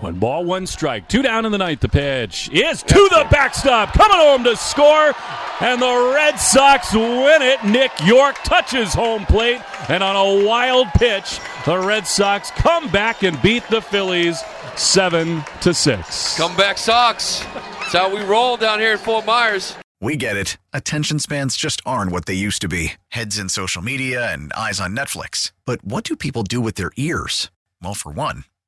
One ball, one strike. Two down in the ninth. The pitch is to the backstop. Coming home to score. And the Red Sox win it. Nick Yorke touches home plate. And on a wild pitch, the Red Sox come back and beat the Phillies seven to six. Comeback Sox. That's how we roll down here at Fort Myers. We get it. Attention spans just aren't what they used to be heads in social media and eyes on Netflix. But what do people do with their ears? Well, for one,